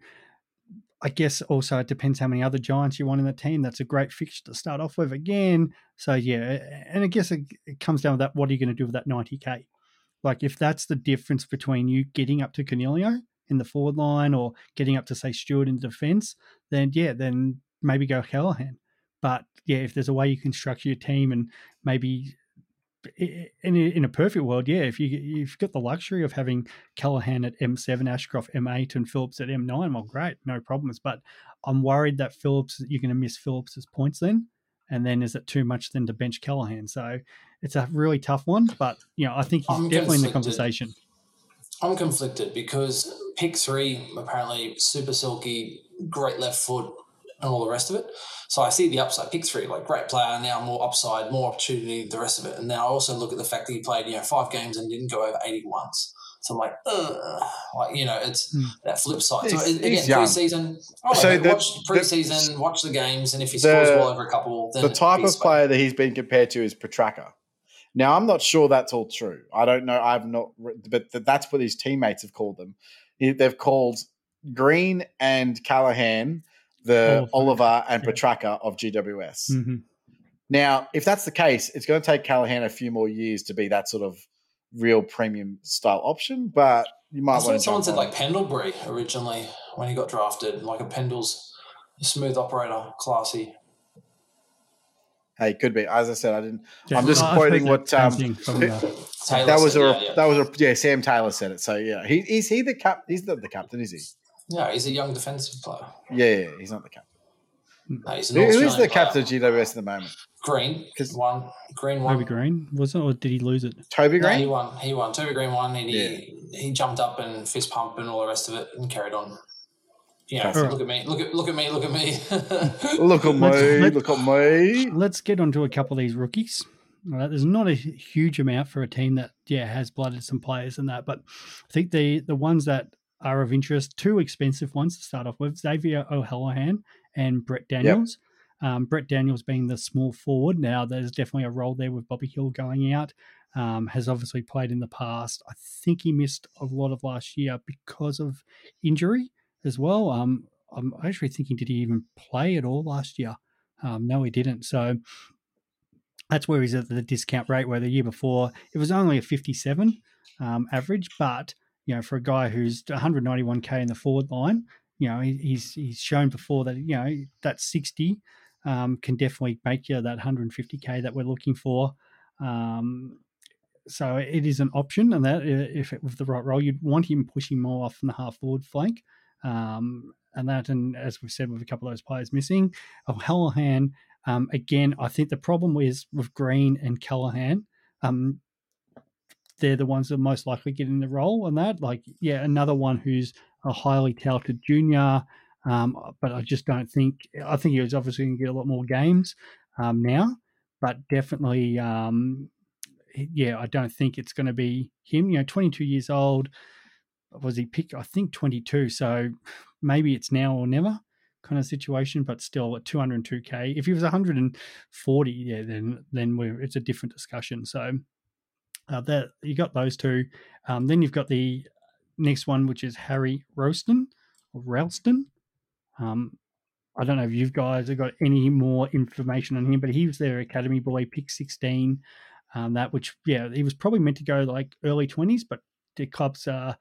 I guess also it depends how many other Giants you want in the team. That's a great fixture to start off with again. So yeah, and I guess it, it comes down to that. What are you going to do with that 90k? Like if that's the difference between you getting up to Coniglio in the forward line or getting up to say Stewart in defence, then yeah, then maybe go Callaghan. But yeah, if there's a way you can structure your team and maybe in a, in a perfect world, yeah, if you you've got the luxury of having Callaghan at M7, Ashcroft M8, and Phillips at M9, well, great, no problems. But I'm worried that Phillips, you're going to miss Phillips's points then, and then is it too much then to bench Callaghan? So it's a really tough one. But you know, I think he's I'm definitely in the conversation. I'm conflicted because pick three, apparently super silky, great left foot, and all the rest of it. So I see the upside. Pick three, like great player, now more upside, more opportunity, the rest of it. And then I also look at the fact that he played, you know, five games and didn't go over 80 once. So I'm like, ugh. Like, you know, it's Hmm. that flip side. So He's- again, he's young. preseason, oh, So so the- watch the- preseason, watch the games, and if he the- scores well over a couple, then the type of player that he's been compared to is Petracca. Now, I'm not sure that's all true. I don't know. I've not, but that's what his teammates have called them. They've called Green and Callaghan the Oliver. Oliver and Yeah. Petracca of GWS. Mhm. Now, if that's the case, it's going to take Callaghan a few more years to be that sort of real premium style option. But you might want to someone jump said on like. Pendlebury originally when he got drafted, like a Pendle's smooth operator, classy. Hey, could be. As I said, I didn't. Yeah, I'm just I've quoting what um, thing from, uh, that was a yeah, yeah. that was a yeah. Sam Taylor said it. So yeah, he, is he the cap? He's not the captain, is he? Yeah, he's a young defensive player. Yeah, yeah, yeah, he's not the captain. No, he's an Who, who is the player. captain of GWS at the moment? Green, 'Cause- one. Green one. Toby Green was it, or did he lose it? Toby No, he Green. won. He won. Toby Green won, and he he jumped up and fist pump and all the rest of it, and carried on. You know, Okay. look at me, look at look at me, look at me. Look at Let's- me! let's- Look at me! Let's get onto a couple of these rookies. All right, there's not a huge amount for a team that yeah has blooded some players and that, but I think the the ones that are of interest, two expensive ones to start off with: Xavier O'Halloran and Brent Daniels. Um, Brent Daniels being the small forward. Now there's definitely a role there with Bobby Hill going out. Um, has obviously played in the past. I think he missed a lot of last year because of injury as well. Um, I'm actually thinking, did he even play at all last year? Um, no, he didn't. So that's where he's at the discount rate. Where the year before it was only a 57 um, average, but you know, for a guy who's 191k in the forward line, you know, he, he's he's shown before that you know that 60 um, can definitely make you that 150k that we're looking for. Um, so it is an option, and that if it was the right role, you'd want him pushing more off from the half forward flank. Um, and that, and as we've said, with a couple of those players missing, O'Halloran, um, again, I think the problem is with Green and Callaghan. Um, they're the ones that are most likely getting the role, and that, like, yeah, another one who's a highly touted junior. Um, but I just don't think. I think he was obviously going to get a lot more games um, now, but definitely, um, yeah, I don't think it's going to be him. You know, 22 years old. Was he picked? I think 22. So maybe it's now or never kind of situation, but still at 202k. If he was 140, yeah, then then we're it's a different discussion. So Uh, that you got those two. Um, then you've got the next one, which is Harry Rowston or Ralston. Um, I don't know if you guys have got any more information on him, but he was their academy boy, pick 16. Um, that which, yeah, he was probably meant to go like early 20s, but the clubs, uh,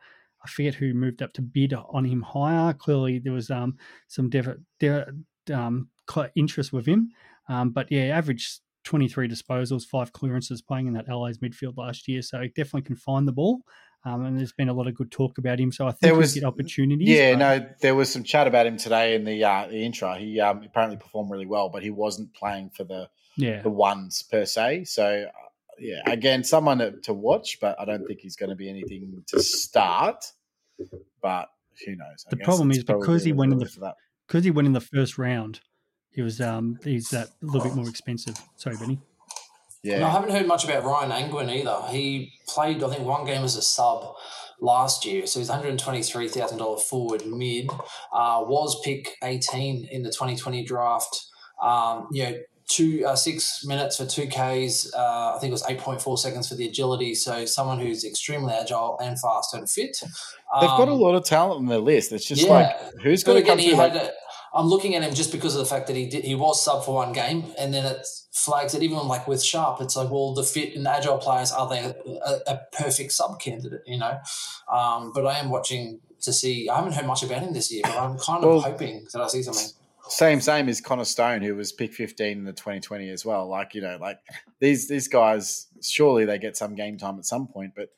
I forget who moved up to bid on him higher. Clearly, there was um, some dev- de- um, interest with him. Um, but yeah, average 23 disposals, five clearances playing in that Allies midfield last year. So he definitely can find the ball. Um, and there's been a lot of good talk about him. So I think There was- opportunities. Yeah, but- no, there was some chat about him today in the uh, the intro. He um, apparently performed really well, but he wasn't playing for the Yeah. the ones per se. So uh, yeah, again, someone to, to watch, but I don't think he's going to be anything to start. But who knows? I The problem is because he went in the- that. Because he went in the first round, he was um he's that a little bit more expensive. Sorry, Benny. yeah. And I haven't heard much about Ryan Angwin either. He played, I think, one game as a sub last year, so he's $123,000 forward mid. Uh, was pick 18 in the 2020 draft. Um, you know, two uh, six minutes for two Ks. Uh, I think it was 8.4 seconds for the agility. So someone who's extremely agile and fast and fit. They've got a Um, lot of talent on their list. It's just yeah. like who's going to come he through? Like, A, I'm looking at him just because of the fact that he did, he was sub for one game, and then it flags it even like with Sharp. It's like, well, the fit and agile players are they a, a perfect sub candidate, you know? Um, but I am watching to see. I haven't heard much about him this year, but I'm kind of Well- hoping that I see something. same same as Connor Stone, who was pick 15 in the 2020 as well. Like you know, like these these guys, surely they get some game time at some point, but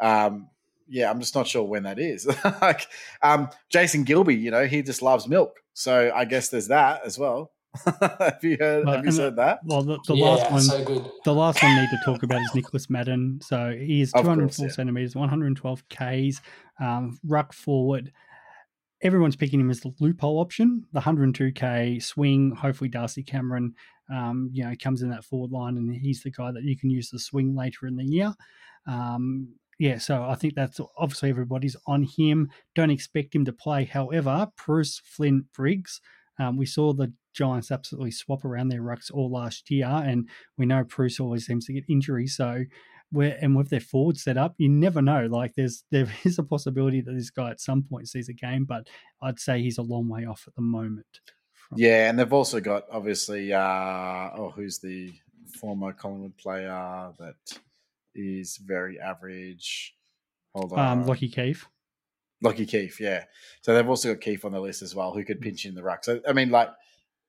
um, yeah, I'm just not sure when that is. like um, Jason Gilby, you know, he just loves milk, so I guess there's that as well. have you heard? Well, have you and heard that? Well, the, the yeah, last one, so good. the last one we need to talk about is Nicholas Madden. So he is 204 course, yeah. centimeters, 112 Ks, um, ruck forward. Everyone's picking him as the loophole option, the 102K swing. Hopefully, Darcy Cameron, um, you know, comes in that forward line, and he's the guy that you can use the swing later in the year. Um, yeah, so I think that's obviously everybody's on him. Don't expect him to play. However, Preuss Flynn Briggs, um, we saw the Giants absolutely swap around their rucks all last year, and we know Preuss always seems to get injuries. So, where and with their forward set up, you never know. Like, there's there is a possibility that this guy at some point sees a game, but I'd say he's a long way off at the moment. Yeah, and they've also got obviously, uh, oh, who's the former Collingwood player that is very average? Hold on, um, Lachie Keeffe. Lucky Keith, yeah. So they've also got Keith on the list as well, who could pinch in the ruck. So I mean, like,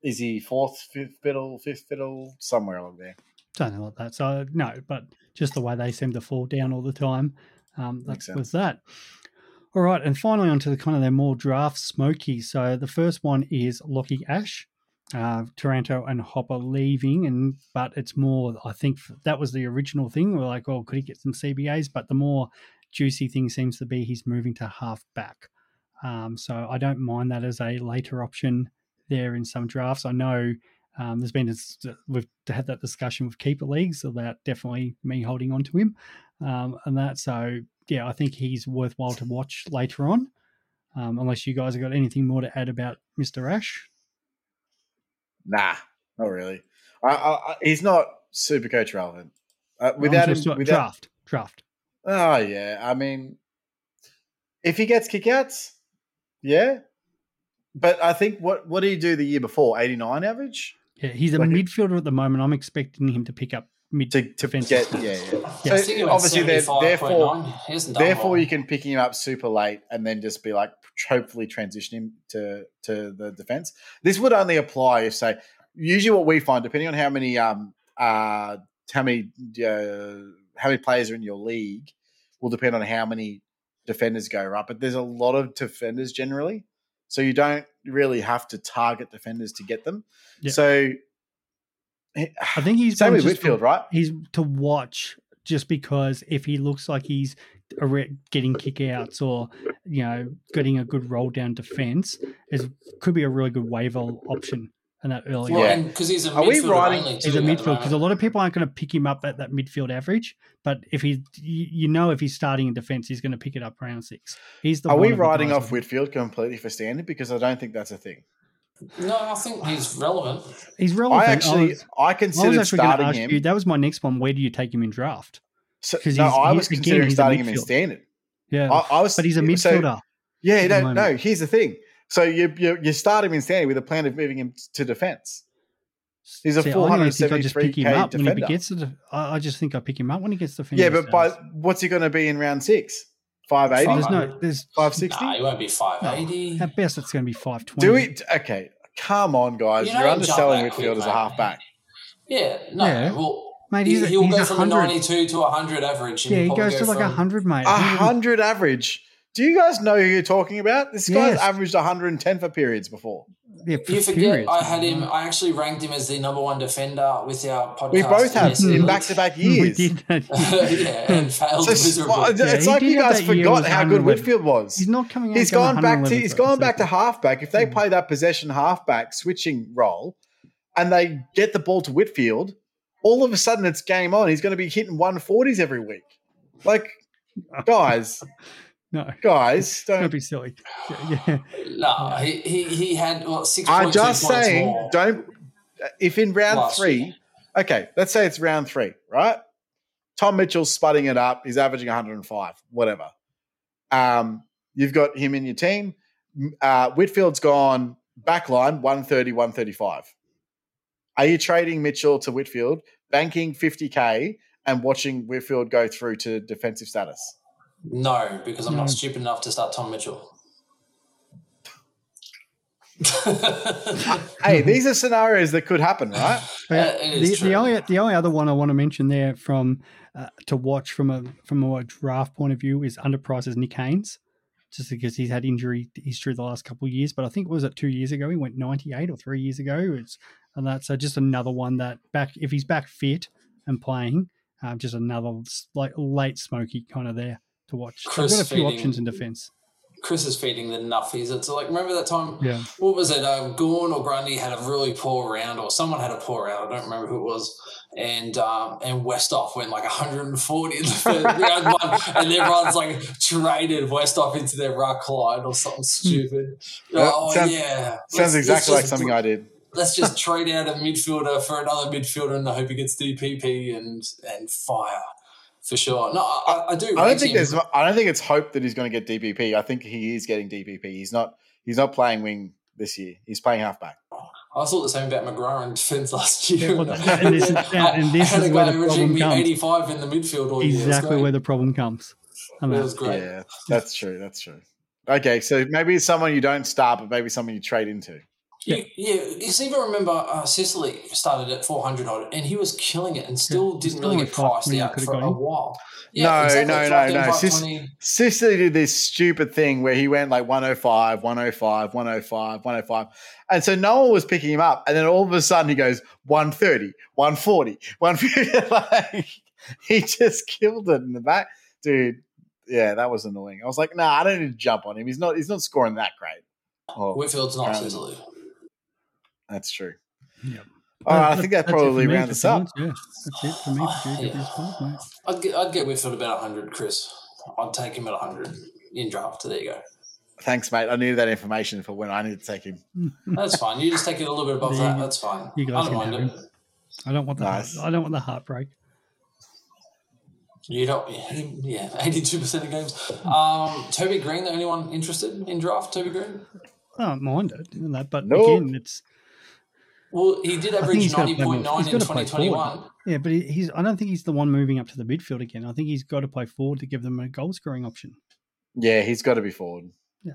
is he fourth, fifth fiddle, fifth fiddle, somewhere along there? Something like that. So no, but just the way they seem to fall down all the time. Um, that was that. All right, and finally onto the kind of their more draft smoky. So the first one is Lachie Ash, uh, Taranto and Hopper leaving, and but it's more. I think that was the original thing. We're like, oh, could he get some CBAs? But the more juicy thing seems to be he's moving to half back. Um, so I don't mind that as a later option there in some drafts. I know um, there's been we've had that discussion with keeper leagues about definitely me holding on to him, um, and that. So yeah, I think he's worthwhile to watch later on. Um, unless you guys have got anything more to add about Mr. Ash. Nah, not really. I, I, I, he's not super coach relevant. Uh, without I'm him, without, draft, draft. Oh yeah, I mean, if he gets kickouts, yeah. But I think what what did he do the year before? Eighty nine average Yeah, he's a Like a- midfielder at the moment. I'm expecting him to pick up mid to to get yeah yeah. Yeah. I think he So obviously, they're, 75.9. therefore He hasn't done therefore well. you can pick him up super late and then just be like hopefully transition him to to the defense. This would only apply if say usually what we find depending on how many um uh how many uh, how many players are in your league will depend on how many defenders go up. But there's a lot of defenders generally, so you don't really have to target defenders to get them. Yeah. So I think he's same with just to- Whitfield, right? He's to watch just because if he looks like he's getting kickouts or you know getting a good roll down defense, is could be a really good waiver option in that early. Well, Yeah. because he's a Are we midfielder riding- only He's a midfield because a lot of people aren't going to pick him up at that midfield average. But if he, you you know, if he's starting in defense, he's going to pick it up round six. He's the. Are one we of the writing off Whitfield completely for standard? Because I don't think that's a thing. No, I think he's relevant. He's relevant. I actually was- I I was actually going to starting ask him. you. That was my next one. Where do you take him in draft? So, 'Cause no, I he- was again, considering he's a starting him in standard. Yeah, I, I was, but he's a so- midfielder. yeah, at the no, moment. no. Here's the thing. So you, you you start him in standing with a plan of moving him to defense. He's a See, I don't think I just pick him 473k up when he defender. gets the. I I just think I pick him up when he gets the. Yeah, but by what's he going to be in round six? Five eighty, there's no, there's five sixty. Nah, he won't be 580. at best it's going to be five twenty. Do it. Okay, come on, guys. You You are underselling jump Whitfield as a mate. halfback. Yeah, no. Yeah. Well, Mate, he, he's a- he'll he's go a from a 92 to a 100 average. Yeah, he'll he goes to like a from- hundred, mate. A hundred average. Do you guys know who you're talking about? This guy's Yes. averaged 110 for periods before. Yeah, for You forget, periods, I had him. I actually ranked him as the number one defender with our podcast. We both have Yes, in back-to-back years. We years. did that. yeah, and failed So, miserably. well, Yeah, it's he like you guys forgot how good Whitfield was. He's not coming out. He's going gone back to 111 he's for gone back to halfback. If they Mm. play that possession halfback switching role, and they get the ball to Whitfield, all of a sudden it's game on. He's going to be hitting 140s every week. Like, guys, No, guys, don't don't. be silly. Yeah, yeah. no, he, he he had what six. I'm just saying, more. don't. If in round Last three, year. okay, let's say it's round three, right? Tom Mitchell's sputting it up. He's averaging 105, whatever. Um, you've got him in your team. Uh, Whitfield's gone backline 130, 135. Are you trading Mitchell to Whitfield, banking 50k, and watching Whitfield go through to defensive status? No, because I'm No. not stupid enough to start Tom Mitchell. Hey, these are scenarios that could happen, right? But Uh, it is the, true. the only the only other one I want to mention there from uh, to watch from a from a draft point of view is underprices Nick Haynes, just because he's had injury history the last couple of years. But I think it was it two years ago he went ninety eight or three years ago. It's and that's so just another one that back if he's back fit and playing, um, just another like late smoky kind of there to watch. They've Chris got a few feeding- options in defence. Chris is feeding the nuffies. It's like remember that time Yeah, what was it? Um, Gawn or Grundy had a really poor round, or someone had a poor round. I don't remember who it was. And um, and Westhoff went like 140 in the first round one, and everyone's like traded Westhoff into their ruck line or something stupid. Yeah, oh sounds- yeah, Sounds Let's- let's exactly like something br- I did. Let's just trade out a midfielder for another midfielder, and I hope he gets DPP and and fire for sure. No, I, I do. I don't think him. there's. I don't think it's hope that he's going to get DPP. I think he is getting DPP. He's not. He's not playing wing this year. He's playing halfback. I thought the same about McGrath in defence last year. Yeah, and this is- and this I is where the problem comes. 85 in the midfield all year. It was exactly great. where the problem comes. I It mean, was great. Yeah, that's true. That's true. Okay, so maybe it's someone you don't start, but maybe someone you trade into. Yeah, you seem to remember uh, Sicily started at 400 odd, and he was killing it and still Yeah, didn't really get priced 520 out for a while. Yeah, No, exactly. no, no, no. Sis- 520. Sicily did this stupid thing where he went like 105, 105, 105, 105. And so no one was picking him up. And then all of a sudden he goes 130, 140, 150. like, he just killed it in the back. Dude, yeah, that was annoying. I was like, nah, I don't need to jump on him. He's not he's not scoring that great. Oh, Whitfield's not Sicily. That's true. Yep. All right, I think that that's it for probably rounds us up. Yeah, that's it for me for Yeah. GWS. I'd get, I'd get Whitfield about 100, Chris. I'd take him at 100 in draft. There you go. Thanks, mate. I needed that information for when I need to take him. That's fine. You just take it a little bit above There that. That's fine. you guys I don't can mind have it. I don't want the Nice. heart, I don't want the heartbreak. You don't, yeah, 82% of games. Um, Toby Green, the only one interested in draft, Toby Green? I don't mind it, that, but Nope. again, it's Well, he did think average he's gotta play more- 90.9 he's in 2021. yeah, but he's. I don't think he's the one moving up to the midfield again. I think he's got to play forward to give them a goal scoring option. Yeah, he's got to be forward. Yeah.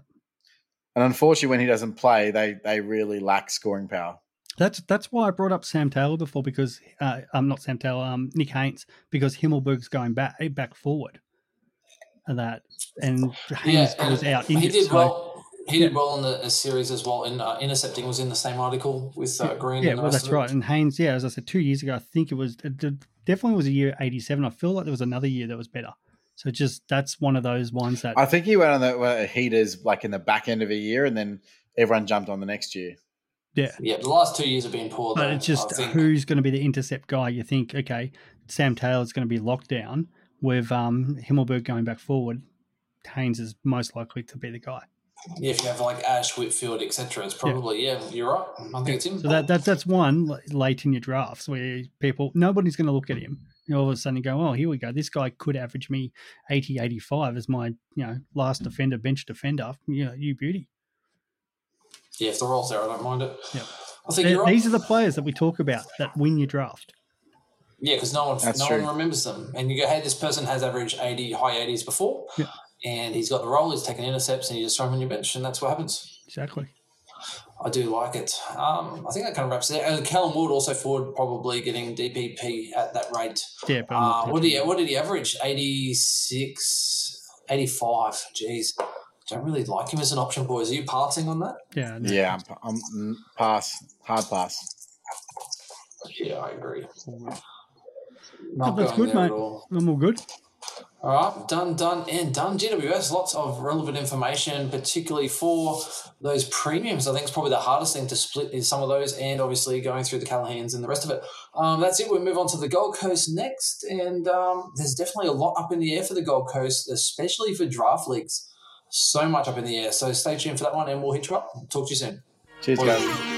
And unfortunately, when he doesn't play, they they really lack scoring power. That's that's why I brought up Sam Taylor before because uh, I'm not Sam Taylor, um, Nick Haynes because Himmelberg's going back back forward, and that and Haynes and was out He injured. did so- well. He did Yeah. well in the uh, series as well. In uh, intercepting was in the same article with uh, Green. Yeah, and well, that's right. And Haynes, yeah, as I said, two years ago, I think it was it definitely was a year '87. I feel like there was another year that was better. So just that's one of those ones that I think he went on the uh, heaters like in the back end of a year, and then everyone jumped on the next year. yeah. Yeah, the last two years have been poor. But though, it's just who's going to be the intercept guy. You think, okay, Sam Taylor's going to be locked down with um, Himmelberg going back forward. Haynes is most likely to be the guy. Yeah, if you have like Ash, Whitfield, etc., it's probably yeah. You're right. I think it's him. So that, that that's one late in your drafts where people nobody's going to look at him You all of a sudden go, oh, here we go. This guy could average me 80, 85 as my, you know, last defender, bench defender. You know, you beauty. Yeah, if the role's there, I don't mind it. Yeah. I think Th- you're right. These are the players that we talk about that win your draft. Yeah, because no one That's no true. one remembers them. And you go, hey, this person has averaged 80, high 80s before, Yeah. And he's got the role, he's taking intercepts, and you just throw him on your bench, and that's what happens. Exactly. I do like it. Um, I think that kind of wraps it. And Callum Wood also forward probably getting DPP at that rate. Yeah, but Uh, what did he what did he average? 86, 85. Jeez. Don't really like him as an option, boys. Are you passing on that? Yeah. no. Yeah, I'm, I'm mm, pass, hard pass. Yeah, I agree. Oh, that's going good, there mate. at all. I'm all good. All right, done, done, and done. GWS, lots of relevant information, particularly for those premiums. I think it's probably the hardest thing to split is some of those, and obviously going through the Callaghans and the rest of it. Um, that's it. We'll move on to the Gold Coast next, and um, there's definitely a lot up in the air for the Gold Coast, especially for draft leagues. So much up in the air. So stay tuned for that one, and we'll hit you up. Talk to you soon. Cheers, guys.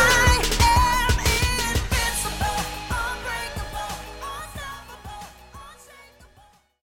high.